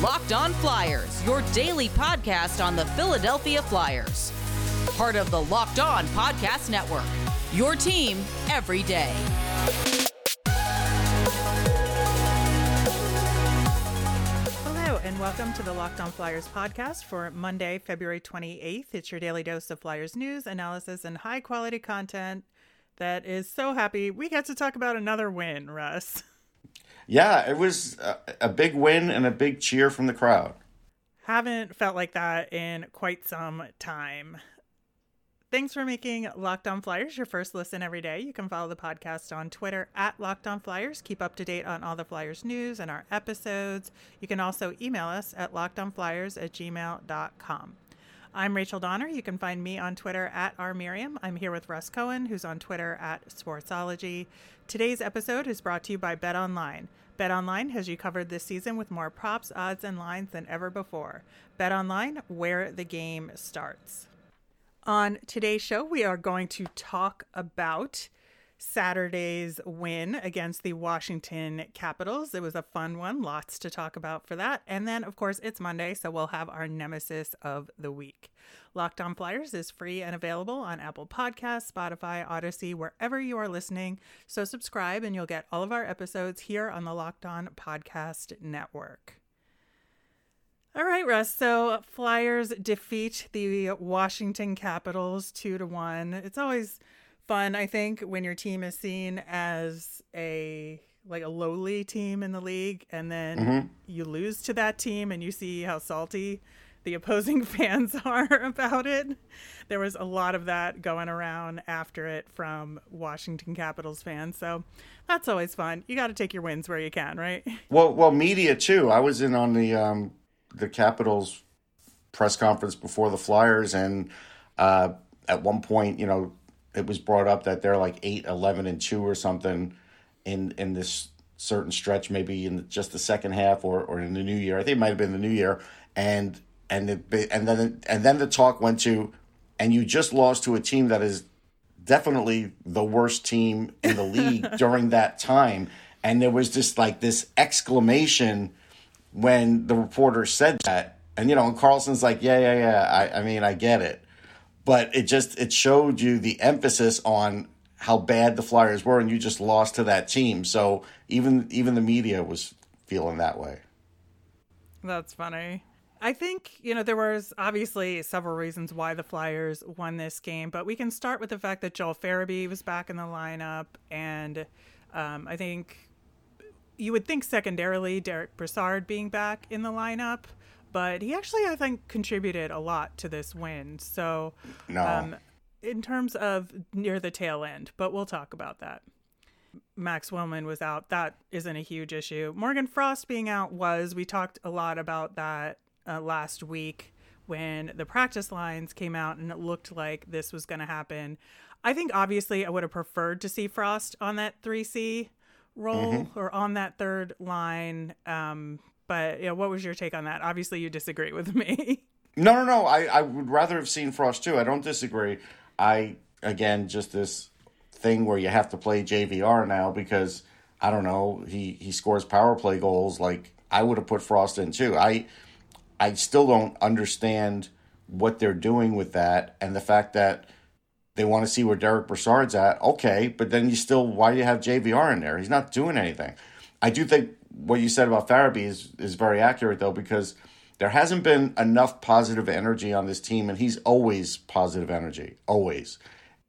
Locked On Flyers, your daily podcast on the Philadelphia Flyers. Part of the Locked On Podcast Network. Your team every day. Hello, and welcome to the Locked On Flyers podcast for Monday, February 28th. It's your daily dose of Flyers news, analysis, and high quality content that is so happy we get to talk about another win, Russ. Yeah, it was a, a big win and a big cheer from the crowd. Haven't felt like that in quite some time. Thanks for making Locked On Flyers your first listen every day. You can follow the podcast on Twitter at Locked On Flyers. Keep up to date on all the Flyers news and our episodes. You can also email us at lockedonflyers at gmail.com. I'm Rachel Donner. You can find me on Twitter at rmiriam. I'm here with Russ Cohen, who's on Twitter at Sportsology. Today's episode is brought to you by Bet Online. Bet Online has you covered this season with more props, odds, and lines than ever before. Bet Online, where the game starts. On today's show, we are going to talk about Saturday's win against the Washington Capitals. It was a fun one, lots to talk about for that. And then, of course, it's Monday, so we'll have our nemesis of the week. Locked On Flyers is free and available on Apple Podcasts, Spotify, Odyssey, wherever you are listening. So subscribe and you'll get all of our episodes here on the Locked On Podcast Network. All right, Russ. So Flyers defeat the Washington Capitals two to one. It's always fun, I think, when your team is seen as a like a lowly team in the league and then mm-hmm. you lose to that team and you see how salty the opposing fans are about it. There was a lot of that going around after it from Washington Capitals fans. So that's always fun. You got to take your wins where you can, right? Well, well, media too. I was in on the um the Capitals press conference before the Flyers and uh at one point, you know, it was brought up that they're like 8 11 and 2 or something in in this certain stretch maybe in just the second half or, or in the new year. I think it might have been the new year. And and and then and then the talk went to and you just lost to a team that is definitely the worst team in the league during that time. And there was just like this exclamation when the reporter said that. And you know and Carlson's like yeah yeah yeah. I, I mean I get it but it just it showed you the emphasis on how bad the Flyers were, and you just lost to that team. So even even the media was feeling that way. That's funny. I think, you know, there was obviously several reasons why the Flyers won this game, but we can start with the fact that Joel Farabee was back in the lineup. And um, I think you would think secondarily Derek Brassard being back in the lineup but he actually I think contributed a lot to this win. So no. um, in terms of near the tail end, but we'll talk about that. Max Willman was out. That isn't a huge issue. Morgan Frost being out was. We talked a lot about that uh, last week when the practice lines came out and it looked like this was going to happen. I think obviously I would have preferred to see Frost on that 3C role mm-hmm. or on that third line. Um, but you know, what was your take on that? Obviously, you disagree with me. No, no, no. I, I would rather have seen Frost too. I don't disagree. I again just this thing where you have to play JVR now because I don't know he he scores power play goals. Like I would have put Frost in too. I I still don't understand what they're doing with that and the fact that they want to see where Derek Brassard's at. Okay, but then you still why do you have JVR in there? He's not doing anything. I do think what you said about Farabee is, is very accurate though because there hasn't been enough positive energy on this team and he's always positive energy always.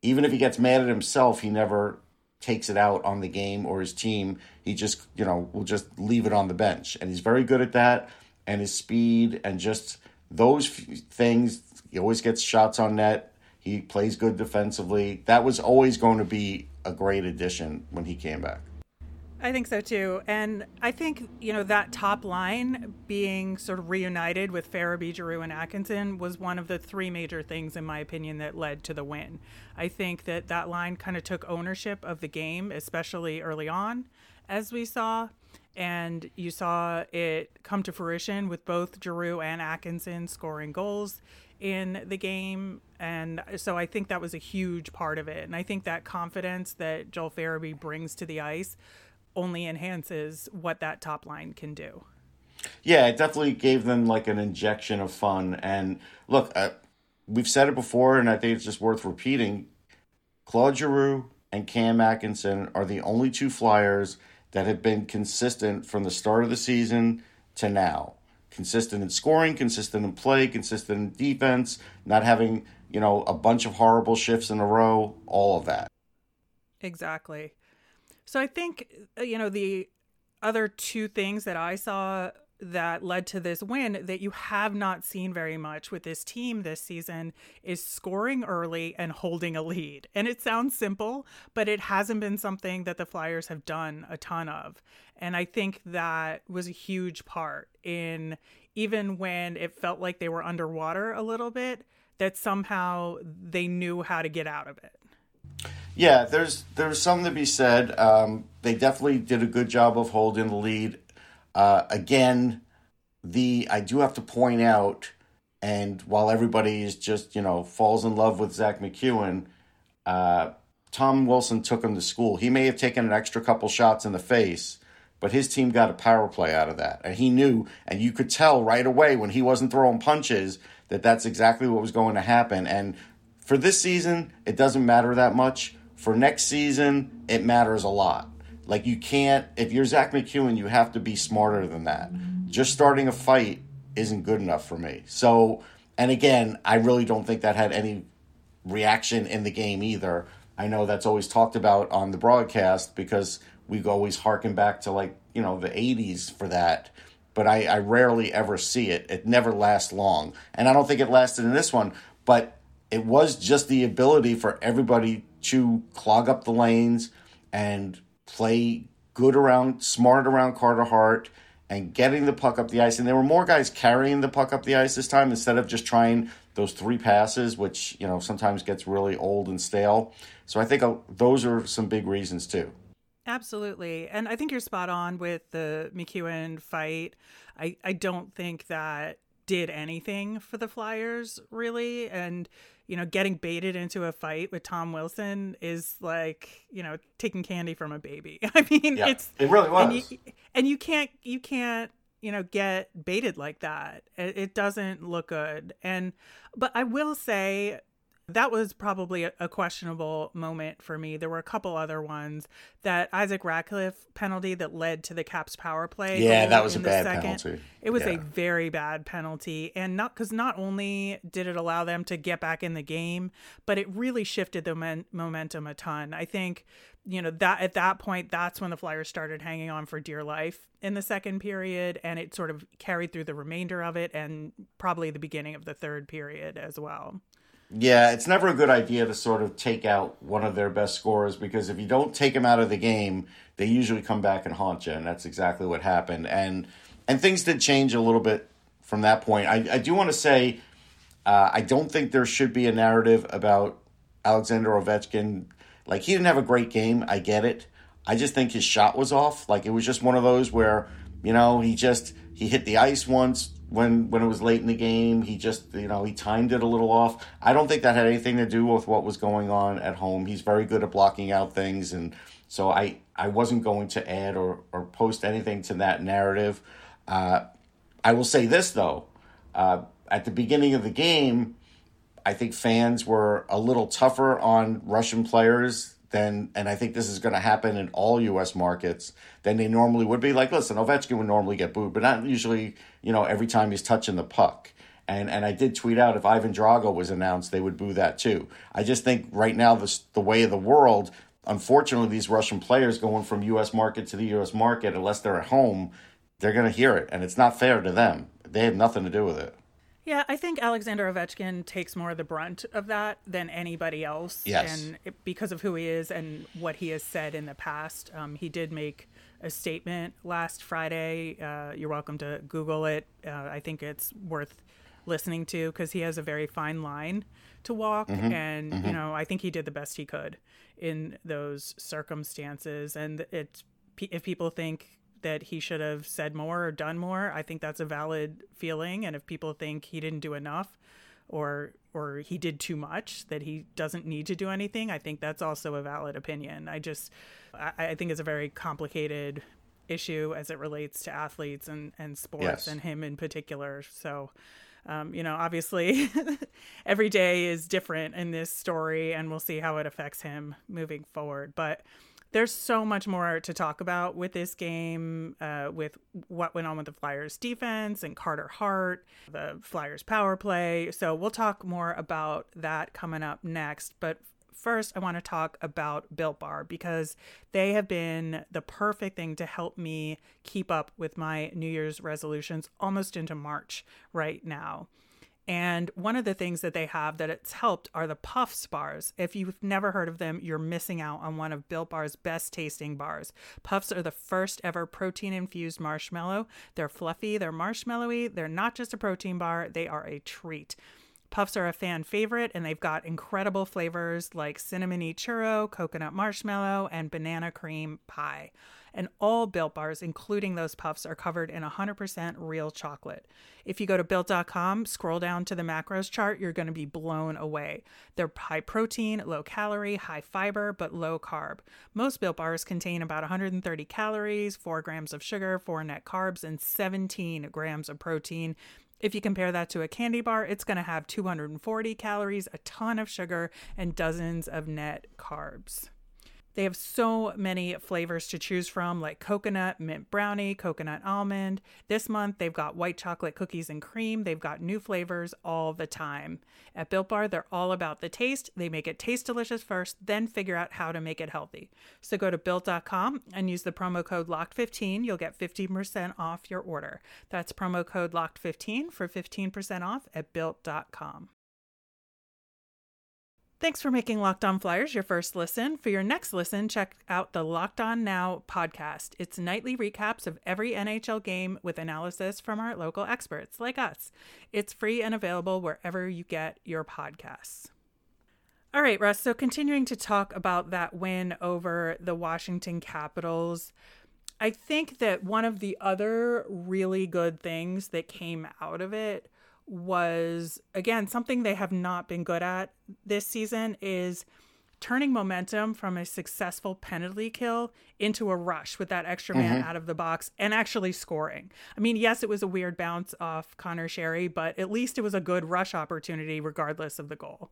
Even if he gets mad at himself he never takes it out on the game or his team. He just you know will just leave it on the bench. And he's very good at that and his speed and just those things he always gets shots on net. He plays good defensively. That was always going to be a great addition when he came back I think so too. And I think, you know, that top line being sort of reunited with Farabee, Giroux, and Atkinson was one of the three major things, in my opinion, that led to the win. I think that that line kind of took ownership of the game, especially early on, as we saw. And you saw it come to fruition with both Giroux and Atkinson scoring goals in the game. And so I think that was a huge part of it. And I think that confidence that Joel Farabee brings to the ice only enhances what that top line can do. Yeah, it definitely gave them like an injection of fun. And look, uh, we've said it before, and I think it's just worth repeating. Claude Giroux and Cam Atkinson are the only two Flyers that have been consistent from the start of the season to now. Consistent in scoring, consistent in play, consistent in defense, not having, you know, a bunch of horrible shifts in a row, all of that. Exactly. So I think, uh, you know, the other two things that I saw that led to this win that you have not seen very much with this team this season is scoring early and holding a lead. And it sounds simple, but it hasn't been something that the Flyers have done a ton of. And I think that was a huge part in even when it felt like they were underwater a little bit, that somehow they knew how to get out of it. Yeah, there's there's something to be said. Um, they definitely did a good job of holding the lead. Uh, again, the I do have to point out, and while everybody is just you know falls in love with Zack MacEwen, uh, Tom Wilson took him to school. He may have taken an extra couple shots in the face, but his team got a power play out of that, and he knew, and you could tell right away when he wasn't throwing punches that that's exactly what was going to happen. And for this season, it doesn't matter that much. For next season, it matters a lot. Like you can't if you're Zack MacEwen, you have to be smarter than that. Just starting a fight isn't good enough for me. So, and again, I really don't think that had any reaction in the game either. I know that's always talked about on the broadcast because we always harken back to like, you know, the 80s for that. But I, I rarely ever see it. It never lasts long. And I don't think it lasted in this one. But it was just the ability for everybody to clog up the lanes and play good around, smart around Carter Hart and getting the puck up the ice. And there were more guys carrying the puck up the ice this time instead of just trying those three passes, which, you know, sometimes gets really old and stale. So I think uh, those are some big reasons too. Absolutely. And I think you're spot on with the MacEwen fight. I, I don't think that did anything for the Flyers, really. And you know, getting baited into a fight with Tom Wilson is like, you know, taking candy from a baby. I mean, yeah, it's it really was. And you, and you can't you can't you know get baited like that. It, it doesn't look good. And but I will say that was probably a, a, questionable moment for me. There were a couple other ones that Isaac Ratcliffe penalty that led to the Caps power play. Yeah, that was a bad second. penalty. It was yeah. a very bad penalty, and not because not only did it allow them to get back in the game, but it really shifted the men- momentum a ton. I think you know that at that point that's when the flyers started hanging on for dear life in the second period and it sort of carried through the remainder of it and probably the beginning of the third period as well yeah, it's never a good idea to sort of take out one of their best scorers because if you don't take them out of the game, they usually come back and haunt you, and that's exactly what happened. And and things did change a little bit from that point. I, I do want to say uh, I don't think there should be a narrative about Alexander Ovechkin. Like he didn't have a great game. I get it. I just think his shot was off. Like it was just one of those where you know he just he hit the ice once, when when it was late in the game. He just you know he timed it a little off. I don't think that had anything to do with what was going on at home. He's very good at blocking out things, and so I I wasn't going to add or or post anything to that narrative. Uh, I will say this though, uh, at the beginning of the game. I think fans were a little tougher on Russian players than, and I think this is going to happen in all U.S. markets than they normally would be. Like, listen, Ovechkin would normally get booed, but not usually, you know, every time he's touching the puck. And and I did tweet out if Ivan Drago was announced, they would boo that too. I just think right now the the way of the world, unfortunately, these Russian players going from U.S. market to the U.S. market, unless they're at home, they're going to hear it, and it's not fair to them. They have nothing to do with it. Yeah, I think Alexander Ovechkin takes more of the brunt of that than anybody else. Yes. And it, because of who he is and what he has said in the past, um, he did make a statement last Friday. Uh, you're welcome to Google it. Uh, I think it's worth listening to because he has a very fine line to walk. Mm-hmm. And, mm-hmm. you know, I think he did the best he could in those circumstances. And it's, if people think that he should have said more or done more. I think that's a valid feeling. And if people think he didn't do enough or or he did too much, that he doesn't need to do anything, I think that's also a valid opinion. I just I, I think it's a very complicated issue as it relates to athletes and, and sports Yes. and him in particular. So, um, you know, obviously every day is different in this story, and we'll see how it affects him moving forward. But there's so much more to talk about with this game, uh, with what went on with the Flyers defense and Carter Hart, the Flyers power play. So we'll talk more about that coming up next. But first, I want to talk about Built Bar because they have been the perfect thing to help me keep up with my New Year's resolutions almost into March right now. And one of the things that they have that it's helped are the Puffs bars. If you've never heard of them, you're missing out on one of Built Bar's best tasting bars. Puffs are the first ever protein infused marshmallow. They're fluffy, they're marshmallowy, they're not just a protein bar, they are a treat. Puffs are a fan favorite, and they've got incredible flavors like cinnamony churro, coconut marshmallow, and banana cream pie. And all Built Bars, including those puffs, are covered in 100% real chocolate. If you go to built.com, scroll down to the macros chart, you're going to be blown away. They're high protein, low calorie, high fiber, but low carb. Most Built Bars contain about 130 calories, 4 grams of sugar, 4 net carbs, and 17 grams of protein. If you compare that to a candy bar, it's going to have 240 calories, a ton of sugar, and dozens of net carbs. They have so many flavors to choose from, like coconut, mint brownie, coconut almond. This month, they've got white chocolate cookies and cream. They've got new flavors all the time. At Built Bar, they're all about the taste. They make it taste delicious first, then figure out how to make it healthy. So go to built.com and use the promo code LOCKED15. You'll get 15% off your order. That's promo code LOCKED15 for 15% off at built.com. Thanks for making Locked On Flyers your first listen. For your next listen, check out the Locked On Now podcast. It's nightly recaps of every NHL game with analysis from our local experts like us. It's free and available wherever you get your podcasts. All right, Russ. So, continuing to talk about that win over the Washington Capitals, I think that one of the other really good things that came out of it was again something they have not been good at this season is turning momentum from a successful penalty kill into a rush with that extra man mm-hmm. out of the box and actually scoring. I mean, yes, it was a weird bounce off Conor Sheary, but at least it was a good rush opportunity regardless of the goal.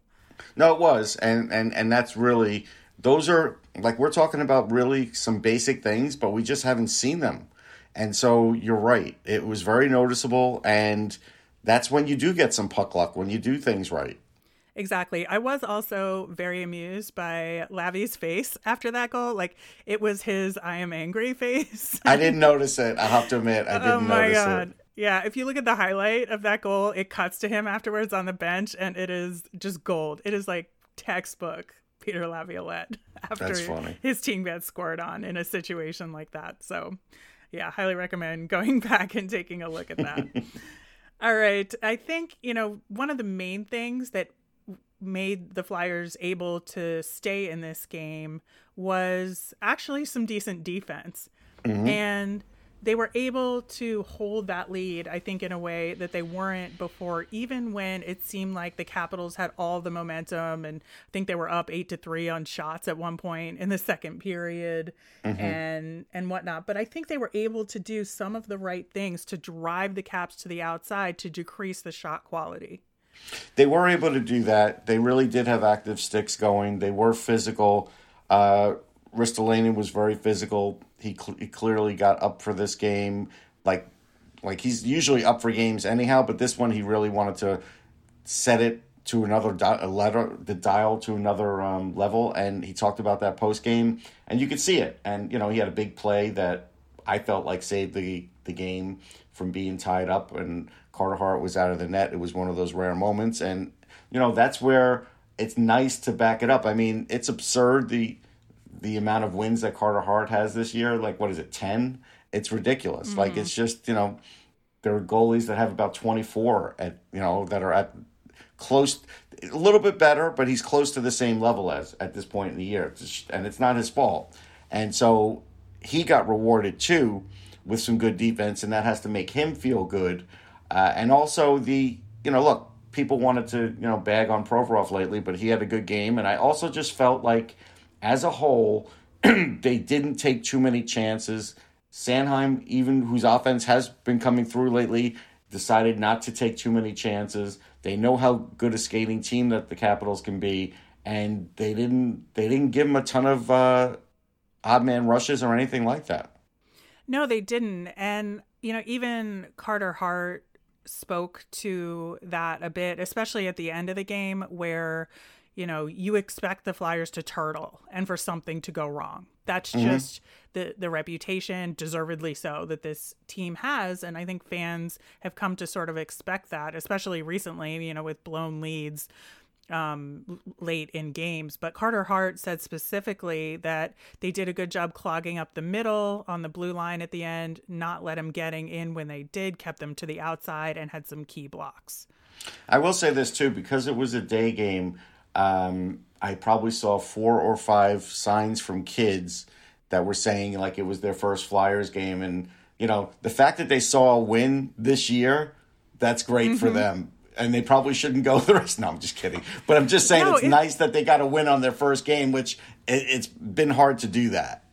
No, it was, and and and that's really those are like we're talking about really some basic things, but we just haven't seen them. And so you're right; it was very noticeable, and that's when you do get some puck luck when you do things right. Exactly. I was also very amused by Lavi's face after that goal. Like it was his I am angry face. I didn't notice it. I have to admit, I oh didn't oh my notice god. it. Yeah, if you look at the highlight of that goal, it cuts to him afterwards on the bench and it is just gold. It is like textbook Peter Laviolette after his team gets scored on in a situation like that. So, yeah, highly recommend going back and taking a look at that. All right. I think, you know, one of the main things that made the Flyers able to stay in this game was actually some decent defense. Mm-hmm. And they were able to hold that lead, I think, in a way that they weren't before, even when it seemed like the Capitals had all the momentum. And I think they were up eight to three on shots at one point in the second period and and whatnot. But I think they were able to do some of the right things to drive the Caps to the outside to decrease the shot quality. They were able to do that. They really did have active sticks going. They were physical. Uh, Ristolainen was very physical. He, cl- he clearly got up for this game. Like, like he's usually up for games anyhow, but this one he really wanted to set it to another di- letter, the dial to another um, level. And he talked about that post game, and you could see it. And you know, he had a big play that I felt like saved the the game from being tied up, and Carter Hart was out of the net. It was one of those rare moments, and you know that's where it's nice to back it up. I mean, it's absurd the the amount of wins that Carter Hart has this year. Like, what is it, ten? It's ridiculous. Like, it's just you know, there are goalies that have about twenty four at you know that are at close a little bit better, but he's close to the same level as at this point in the year, It's just- and it's not his fault. And so he got rewarded too with some good defense, and that has to make him feel good. Uh, and also the you know look, people wanted to you know bag on Provorov lately, but he had a good game, and I also just felt like as a whole they didn't take too many chances Sanheim, even whose offense has been coming through lately, decided not to take too many chances. They know how good a skating team that the Capitals can be, and they didn't they didn't give them a ton of uh, odd man rushes or anything like that. No, they didn't. And you know, even Carter Hart spoke to that a bit, especially at the end of the game where you know you expect the Flyers to turtle and for something to go wrong. That's mm-hmm. just the the reputation, deservedly so, that this team has, and I think fans have come to sort of expect that, especially recently. You know, with blown leads um, late in games. But Carter Hart said specifically that they did a good job clogging up the middle on the blue line at the end, not let them getting in when they did, kept them to the outside, and had some key blocks. I will say this too, because it was a day game. Um, I probably saw four or five signs from kids that were saying like it was their first Flyers game, and you know the fact that they saw a win this year, that's great mm-hmm. for them and they probably shouldn't go the rest. No, I'm just kidding. But I'm just saying no, it's, nice that they got a win on their first game, which it, it's been hard to do that.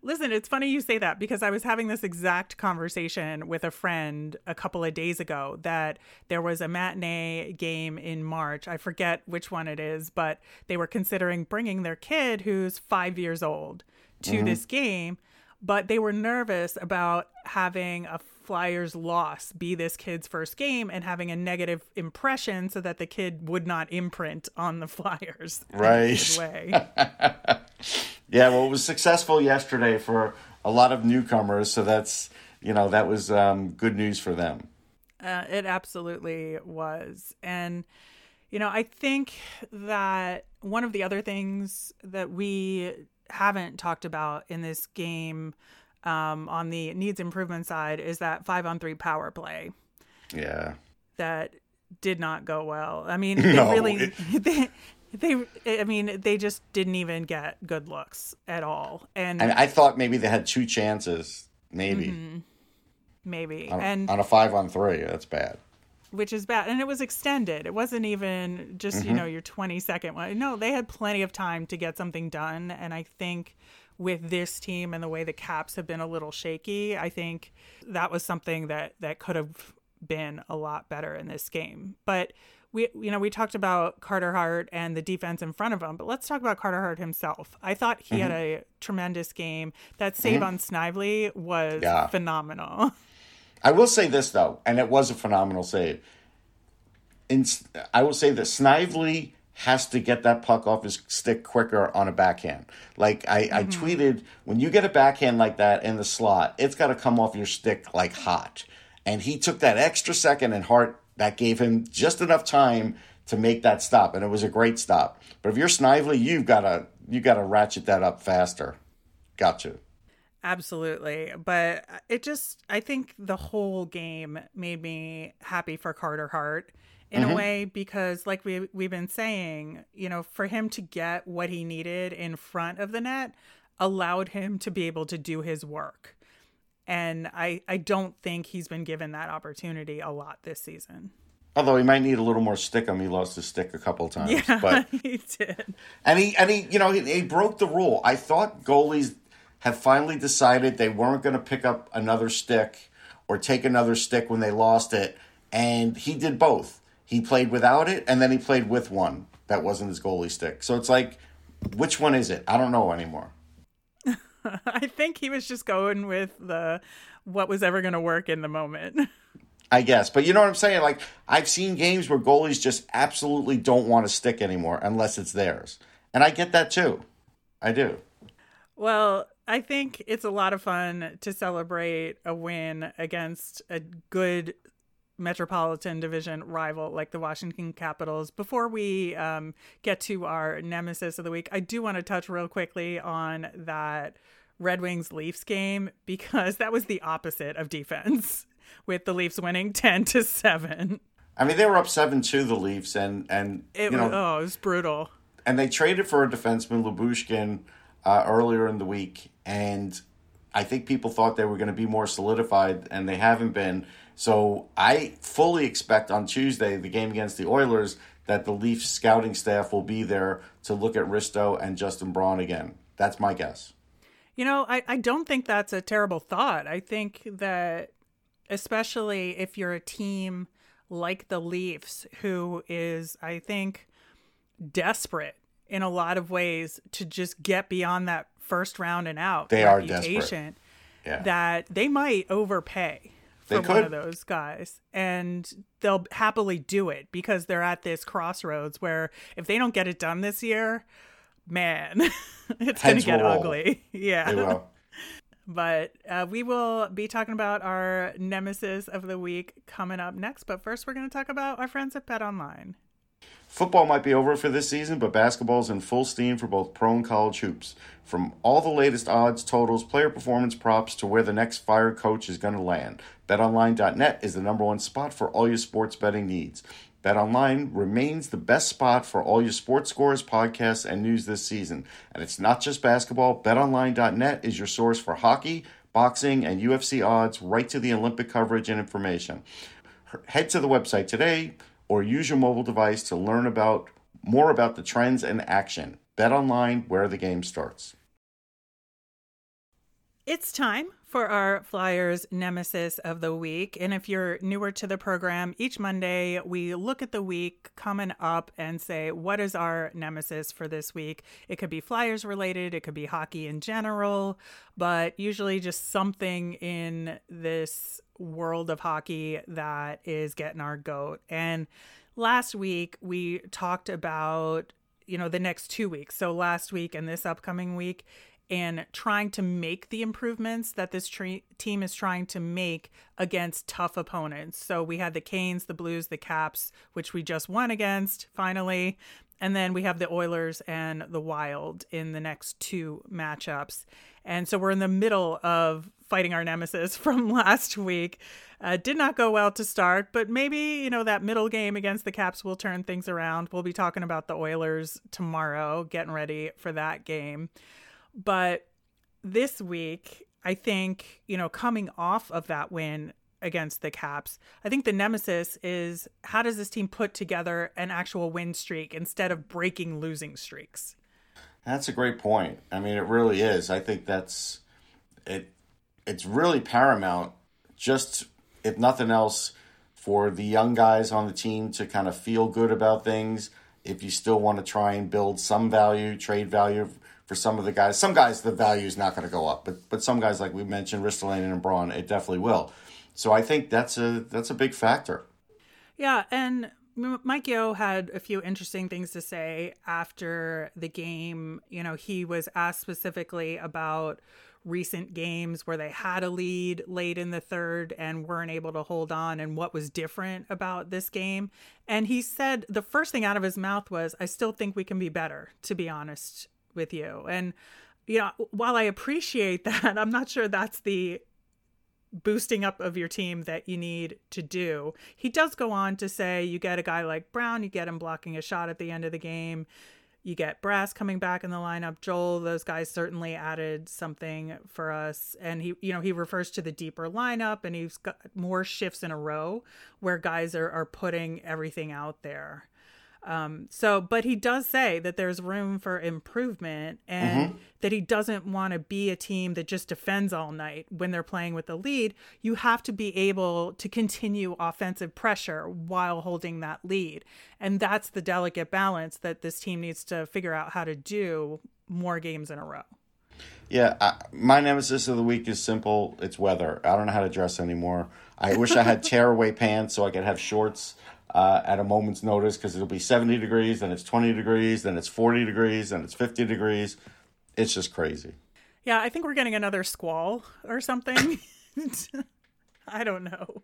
Listen, it's funny you say that because I was having this exact conversation with a friend a couple of days ago that there was a matinee game in March. I forget which one it is, but they were considering bringing their kid who's five years old to mm-hmm. this game, but they were nervous about having a Flyers loss be this kid's first game and having a negative impression so that the kid would not imprint on the Flyers. Right. way. yeah, well, it was successful yesterday for a lot of newcomers, so that's you know that was um, good news for them. Uh, it absolutely was, and you know I think that one of the other things that we haven't talked about in this game um, on the needs improvement side is that five on three power play. Yeah. That did not go well. I mean, they no, really, it... they, they, I mean, they just didn't even get good looks at all. And, and I thought maybe they had two chances, maybe. Mm-hmm. Maybe. On, and on a five on three, that's bad which is bad and it was extended it wasn't even just mm-hmm. you know your 20 second one no they had plenty of time to get something done and i think with this team and the way the caps have been a little shaky, I think that was something that that could have been a lot better in this game. But we you know we talked about Carter Hart and the defense in front of him, but let's talk about Carter Hart himself. I thought he mm-hmm. had a tremendous game. That save mm-hmm. on Snively was yeah. phenomenal. I will say this though, and it was a phenomenal save. In, I will say that Snively has to get that puck off his stick quicker on a backhand. Like I, mm-hmm. I tweeted, when you get a backhand like that in the slot, it's got to come off your stick like hot. And he took that extra second and Hart that gave him just enough time to make that stop, and it was a great stop. But if you're Snively, you've got to you got to ratchet that up faster. Gotcha. Absolutely. But it just, I think the whole game made me happy for Carter Hart in mm-hmm. a way because like we we've been saying, you know, for him to get what he needed in front of the net allowed him to be able to do his work. And I I don't think he's been given that opportunity a lot this season. Although he might need a little more stick him, he lost his stick a couple times. Yeah, but he did. And he and he, you know, he, he broke the rule. I thought goalies have finally decided they weren't going to pick up another stick or take another stick when they lost it, and he did both he played without it, and then he played with one that wasn't his goalie stick. So it's like, which one is it? I don't know anymore. I think he was just going with the what was ever going to work in the moment. I guess, but you know what I'm saying? Like I've seen games where goalies just absolutely don't want to stick anymore unless it's theirs, and I get that too. I do. Well, I think it's a lot of fun to celebrate a win against a good Metropolitan Division rival like the Washington Capitals. Before we um, get to our nemesis of the week, I do want to touch real quickly on that Red Wings Leafs game because that was the opposite of defense, with the Leafs winning ten to seven. I mean, they were up seven to the Leafs, and and it you know, was, oh, it was brutal. And they traded for a defenseman, Lyubushkin, uh, earlier in the week, and I think people thought they were going to be more solidified, and they haven't been. So I fully expect on Tuesday, the game against the Oilers, that the Leafs scouting staff will be there to look at Risto and Justin Braun again. That's my guess. You know, I, I don't think that's a terrible thought. I think that, especially if you're a team like the Leafs, who is, I think, desperate in a lot of ways to just get beyond that first round and out. They are desperate. Yeah. That they might overpay for one of those guys and they'll happily do it because they're at this crossroads where if they don't get it done this year, man, it's going to get ugly. Yeah. But uh, we will be talking about our nemesis of the week coming up next. But first, we're going to talk about our friends at Bet Online. Football might be over for this season, but basketball is in full steam for both pro and college hoops. From all the latest odds, totals, player performance props to where the next fired coach is going to land, BetOnline.net is the number one spot for all your sports betting needs. BetOnline remains the best spot for all your sports scores, podcasts, and news this season. And it's not just basketball. BetOnline.net is your source for hockey, boxing, and UFC odds, right to the Olympic coverage and information. Head to the website today or use your mobile device to learn about more about the trends and action. Bet online where the game starts. It's time for our Flyers Nemesis of the Week. And if you're newer to the program, each Monday we look at the week coming up and say, what is our Nemesis for this week? It could be Flyers related, it could be hockey in general, but usually just something in this world of hockey that is getting our goat. And last week we talked about you know the next two weeks so last week and this upcoming week and trying to make the improvements that this tre- team is trying to make against tough opponents. So we had the Canes, the Blues, the Caps, which we just won against finally. And then we have the Oilers and the Wild in the next two matchups. And so we're in the middle of fighting our nemesis from last week. Uh, did not go well to start, but maybe, you know, that middle game against the Caps will turn things around. We'll be talking about the Oilers tomorrow, getting ready for that game. But this week, I think, you know, coming off of that win against the Caps, I think the nemesis is how does this team put together an actual win streak instead of breaking losing streaks? That's a great point. I mean, it really is. I think that's it. It's really paramount, just if nothing else, for the young guys on the team to kind of feel good about things. If you still want to try and build some value, trade value for some of the guys. Some guys, the value is not going to go up, but but some guys, like we mentioned, Ristolainen and Braun, it definitely will. So I think that's a that's a big factor. Yeah, and Mike Yeo had a few interesting things to say after the game. You know, he was asked specifically about recent games where they had a lead late in the third and weren't able to hold on and what was different about this game. And he said the first thing out of his mouth was, I still think we can be better, to be honest with you. And you know, while I appreciate that, I'm not sure that's the boosting up of your team that you need to do. He does go on to say you get a guy like Braun, you get him blocking a shot at the end of the game. You get Brass coming back in the lineup. Joel, those guys certainly added something for us. And he, you know, he refers to the deeper lineup and he's got more shifts in a row where guys are, are putting everything out there. Um, so, but he does say that there's room for improvement and mm-hmm. that he doesn't want to be a team that just defends all night when they're playing with the lead. You have to be able to continue offensive pressure while holding that lead. And that's the delicate balance that this team needs to figure out how to do more games in a row. Yeah, I, my nemesis of the week is simple. It's weather. I don't know how to dress anymore. I wish I had tearaway pants so I could have shorts uh, at a moment's notice because it'll be 70 degrees, then it's 20 degrees, then it's 40 degrees, then it's 50 degrees. It's just crazy. Yeah, I think we're getting another squall or something. I don't know.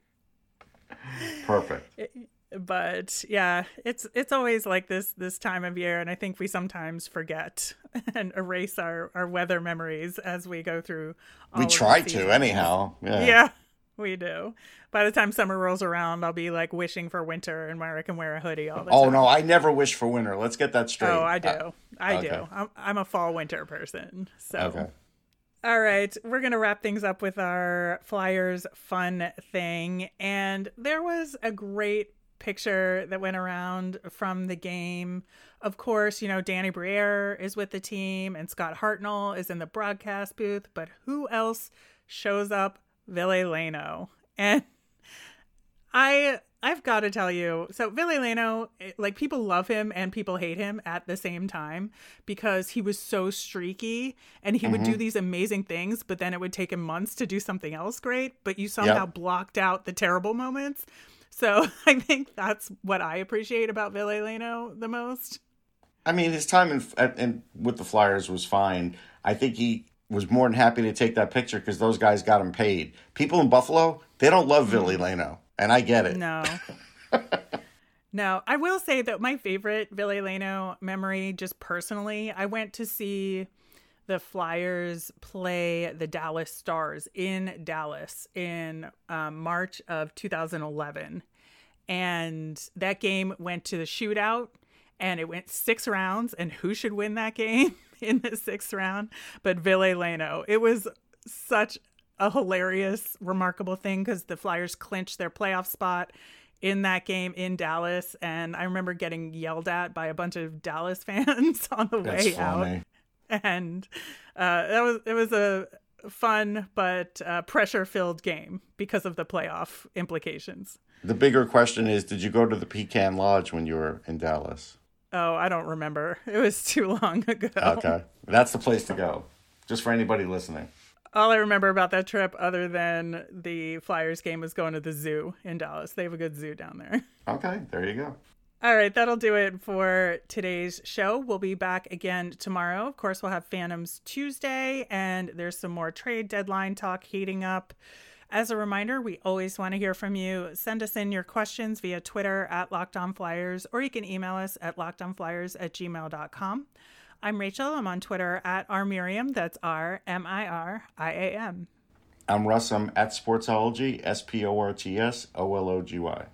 Perfect. It, but yeah, it's it's always like this this time of year, and I think we sometimes forget and erase our our weather memories as we go through. we try to anyhow. Yeah. Yeah we do. By the time summer rolls around, I'll be like wishing for winter and where I can wear a hoodie all the oh, time. Oh no, I never wish for winter. Let's get that straight. Oh, I do. Uh, I okay. do. I'm, I'm a fall winter person. So. Okay. All right, we're going to wrap things up with our Flyers fun thing. And there was a great picture that went around from the game. Of course, you know, Danny Briere is with the team and Scott Hartnell is in the broadcast booth, but who else shows up? Ville Leino. And I I've got to tell you, so Ville Leino, like people love him and people hate him at the same time because he was so streaky and he mm-hmm. would do mm-hmm. these amazing things, but then it would take him months to do something else great. But you somehow yep. blocked out the terrible moments. So I think that's what I appreciate about Ville Leino the most. I mean, his time in, in with the Flyers was fine. I think he was more than happy to take that picture because those guys got him paid. People in Buffalo, they don't love mm-hmm. Ville Leino, and I get it. No. no, I will say that my favorite Ville Leino memory, just personally, I went to see the Flyers play the Dallas Stars in Dallas in um, March of 2011. And that game went to the shootout and it went six rounds. And who should win that game in the sixth round? But Ville Leino. It was such a hilarious, remarkable thing because the Flyers clinched their playoff spot in that game in Dallas. And I remember getting yelled at by a bunch of Dallas fans on the That's way funny. out. and uh, that was it was a fun but uh, pressure filled game because of the playoff implications. The bigger question is, did you go to the Pecan Lodge when you were in Dallas? Oh, I don't remember. It was too long ago. Okay, that's the place to go. Just for anybody listening. All I remember about that trip, other than the Flyers game, was going to the zoo in Dallas. They have a good zoo down there. Okay, there you go. All right, that'll do it for today's show. We'll be back again tomorrow. Of course, we'll have Phantoms Tuesday, and there's some more trade deadline talk heating up. As a reminder, we always want to hear from you. Send us in your questions via Twitter at LockedOnFlyers, or you can email us at lockedonflyers at gmail.com. I'm Rachel. I'm on Twitter at rmiriam. That's R M I R I A M. I'm Russ. I'm at Sportsology, S P O R T S O L O G Y.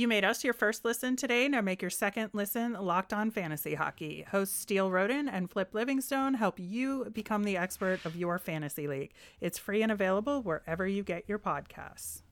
You made us your first listen today. Now make your second listen Locked On Fantasy Hockey. Hosts Steele Roden and Flip Livingstone help you become the expert of your fantasy league. It's free and available wherever you get your podcasts.